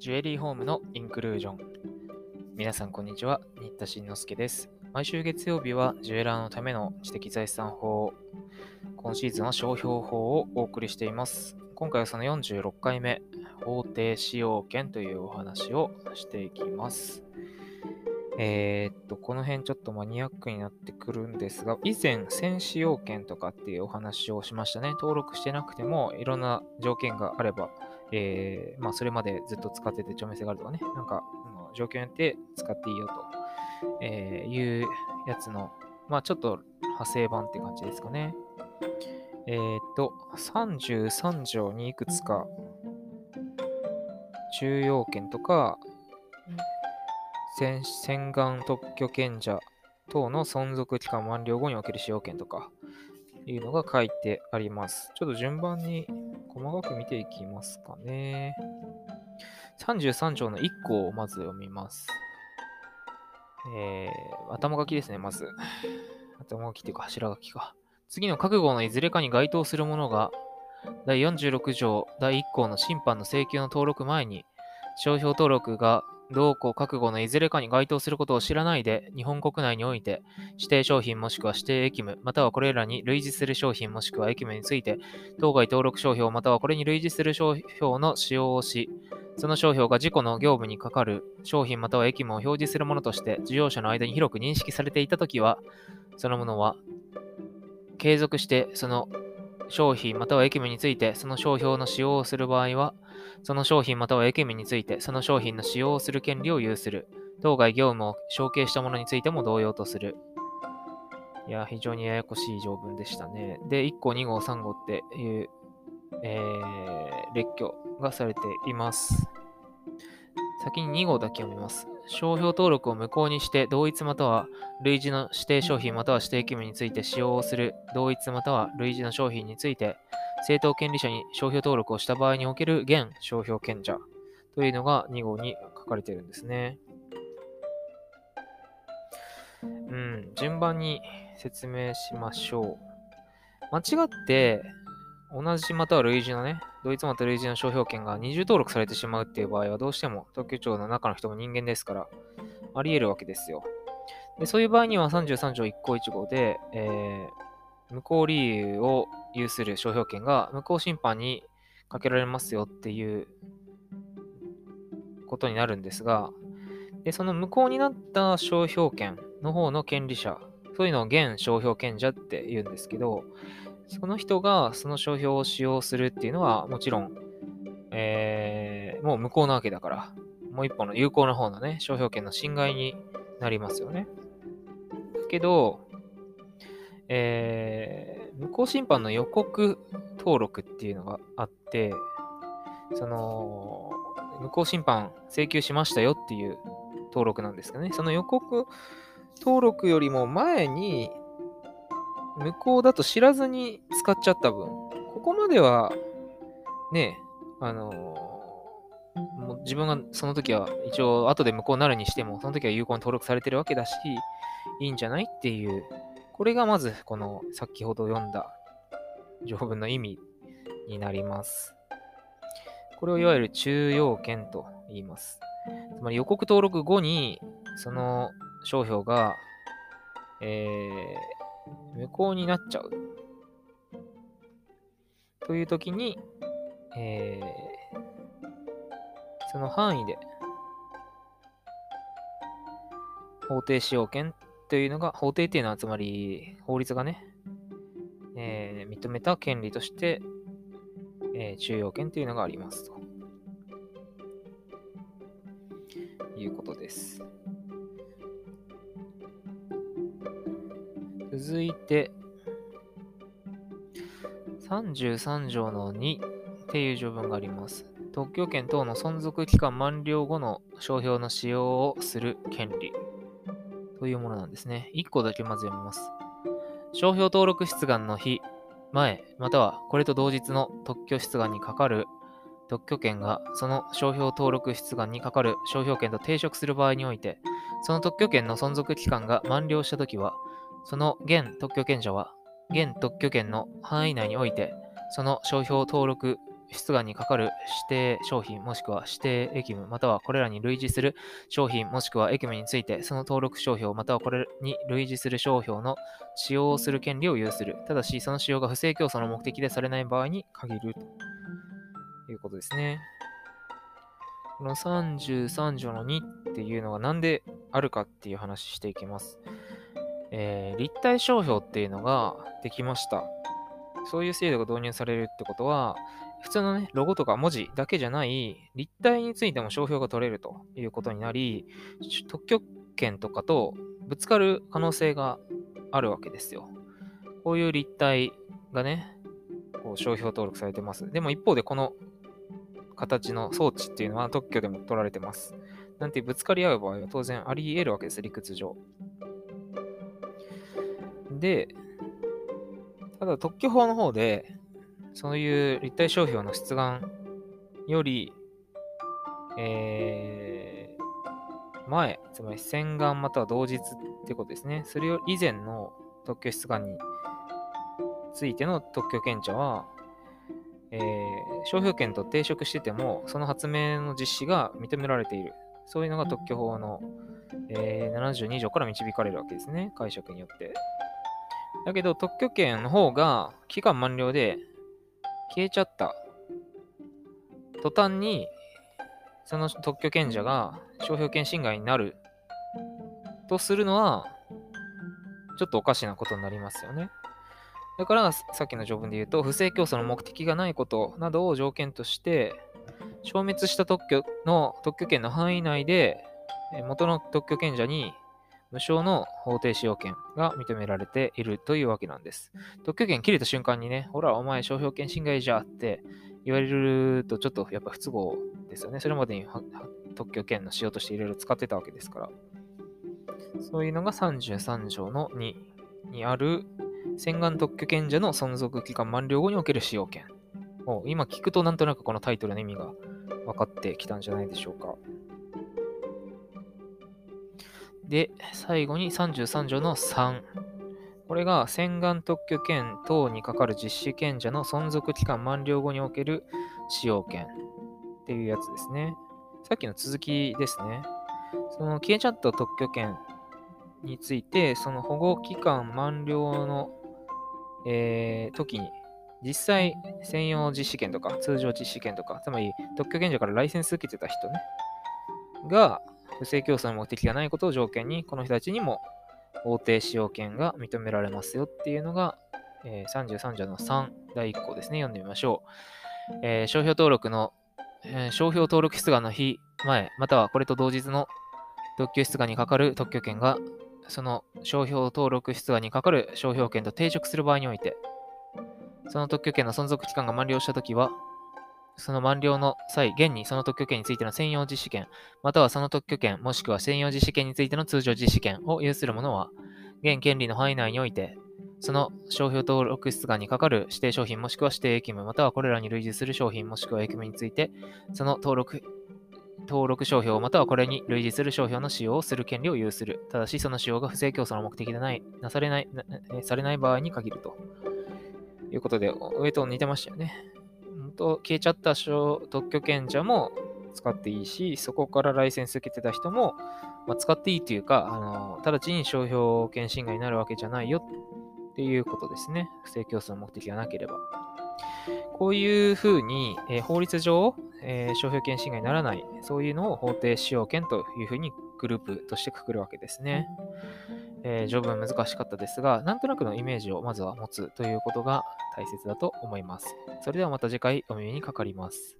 ジュエリーホームのインクルージョン。皆さん、こんにちは。新田慎之介です。毎週月曜日は、ジュエラーのための知的財産法、今シーズンは商標法をお送りしています。今回はその46回目、法定使用権というお話をしていきます。えー、っと、この辺ちょっとマニアックになってくるんですが、以前、戦士要件とかっていうお話をしましたね。登録してなくても、いろんな条件があれば、えー、まあ、それまでずっと使ってて著名性があるとかね、なんか、状況によって使っていいよと、えー、いうやつの、まあ、ちょっと派生版って感じですかね。えー、っと、33条にいくつか、中要件とか、洗顔特許権者等の存続期間満了後における使用権とかいうのが書いてあります。ちょっと順番に細かく見ていきますかね。33条の1項をまず読みます。えー、頭書きですね、まず。頭書きというか柱書きか。次の覚悟のいずれかに該当するものが、第46条第1項の審判の請求の登録前に、商標登録が同項覚悟のいずれかに該当することを知らないで、日本国内において、指定商品もしくは指定駅務、またはこれらに類似する商品もしくは駅務について、当該登録商標またはこれに類似する商標の使用をし、その商標が自己の業務にかかる商品または駅務を表示するものとして、事業者の間に広く認識されていたときは、そのものは、継続してその商品または駅務についてその商標の使用をする場合は、その商品または駅務についてその商品の使用をする権利を有する。当該業務を承継したものについても同様とする。いや、非常にややこしい条文でしたね。で、1号、2号、3号っていう、えー、列挙がされています。先に2号だけ読みます。商標登録を無効にして同一または類似の指定商品または指定義務について使用をする同一または類似の商品について正当権利者に商標登録をした場合における現商標権者というのが2号に書かれているんですね。うん、順番に説明しましょう。間違って同じまたは類似のね、同一また類似の商標権が二重登録されてしまうっていう場合はどうしても特許庁の中の人も人間ですから、あり得るわけですよ。でそういう場合には33条1項1号で、えー、無効理由を有する商標権が無効審判にかけられますよっていうことになるんですが、でその無効になった商標権の方の権利者、そういうのを現商標権者って言うんですけど、その人がその商標を使用するっていうのはもちろん、えー、もう無効なわけだから、もう一本の有効な方のね、商標権の侵害になりますよね。けど、えー、無効審判の予告登録っていうのがあって、その、無効審判請求しましたよっていう登録なんですかね。その予告登録よりも前に、無効だと知らずに使っちゃった分、ここまでは、ね、あのー、もう自分がその時は一応後で無効になるにしても、その時は有効に登録されてるわけだし、いいんじゃないっていう、これがまずこの先ほど読んだ条文の意味になります。これをいわゆる中要件と言います。つまり予告登録後に、その商標が、えー、無効になっちゃう。という時に、えー、その範囲で、法定使用権というのが、法定っていうのはつまり法律がね、えー、認めた権利として、えー、中要権というのがありますと。いうことです。続いて、33条の2っていう条文があります。特許権等の存続期間満了後の商標の使用をする権利というものなんですね。1個だけまず読みます。商標登録出願の日、前、またはこれと同日の特許出願にかかる特許権がその商標登録出願にかかる商標権と抵触する場合において、その特許権の存続期間が満了したときは、その現特許権者は、現特許権の範囲内において、その商標登録出願にかかる指定商品もしくは指定駅務またはこれらに類似する商品もしくは駅務についてその登録商標またはこれに類似する商標の使用をする権利を有する。ただしその使用が不正競争の目的でされない場合に限るということですね。この33条の2っていうのが何であるかっていう話していきます。えー、立体商標っていうのができました。そういう制度が導入されるってことは、普通のね、ロゴとか文字だけじゃない立体についても商標が取れるということになり、特許権とかとぶつかる可能性があるわけですよ。こういう立体がね、こう商標登録されてます。でも一方でこの形の装置っていうのは特許でも取られてます。なんてぶつかり合う場合は当然あり得るわけです、理屈上。で、ただ特許法の方で、そういう立体商標の出願より、えー、前、つまり洗顔または同日ってことですね。それより以前の特許出願についての特許権者は、えー、商標権と抵触してても、その発明の実施が認められている。そういうのが特許法の、えー、72条から導かれるわけですね。解釈によって。だけど特許権の方が期間満了で消えちゃった途端にその特許権者が商標権侵害になるとするのはちょっとおかしなことになりますよね。だからさっきの条文で言うと不正競争の目的がないことなどを条件として消滅した特許の特許権の範囲内で元の特許権者に無償の法定使用権が認められているというわけなんです。特許権切れた瞬間にね、ほら、お前商標権侵害じゃって言われるとちょっとやっぱ不都合ですよね。それまでに特許権の使用としていろいろ使ってたわけですから。そういうのが33条の2にある洗顔特許権者の存続期間満了後における使用権。を今聞くとなんとなくこのタイトルの意味が分かってきたんじゃないでしょうか。で、最後に33条の3。これが洗顔特許権等にかかる実施権者の存続期間満了後における使用権っていうやつですね。さっきの続きですね。その消えちゃった特許権について、その保護期間満了の、えー、時に、実際専用実施権とか通常実施権とか、つまり特許権者からライセンス受けてた人ね、が、不正競争の目的がないことを条件に、この人たちにも法定使用権が認められますよっていうのが、えー、33条の3第1項ですね。読んでみましょう。えー、商標登録の、えー、商標登録出願の日前、またはこれと同日の特許出願にかかる特許権が、その商標登録出願にかかる商標権と抵触する場合において、その特許権の存続期間が満了したときは、その満了の際、現にその特許権についての専用実施権、またはその特許権、もしくは専用実施権についての通常実施権を有する者は、現権利の範囲内において、その商標登録出願にかかる指定商品もしくは指定駅務、またはこれらに類似する商品もしくは駅務について、その登録登録商標またはこれに類似する商標の使用をする権利を有する。ただし、その使用が不正競争の目的でない、なされない、されない場合に限ると。いうことで、上と似てましたよね。と消えちゃった特許権者も使っていいし、そこからライセンス受けてた人も、まあ、使っていいというか、あの直ちに商標権侵害になるわけじゃないよっていうことですね。不正競争の目的がなければ。こういうふうに、えー、法律上、えー、商標権侵害にならない、そういうのを法定使用権というふうにグループとしてくくるわけですね。えー、条文難しかったですが、なんとなくのイメージをまずは持つということが大切だと思います。それではまた次回お耳にかかります。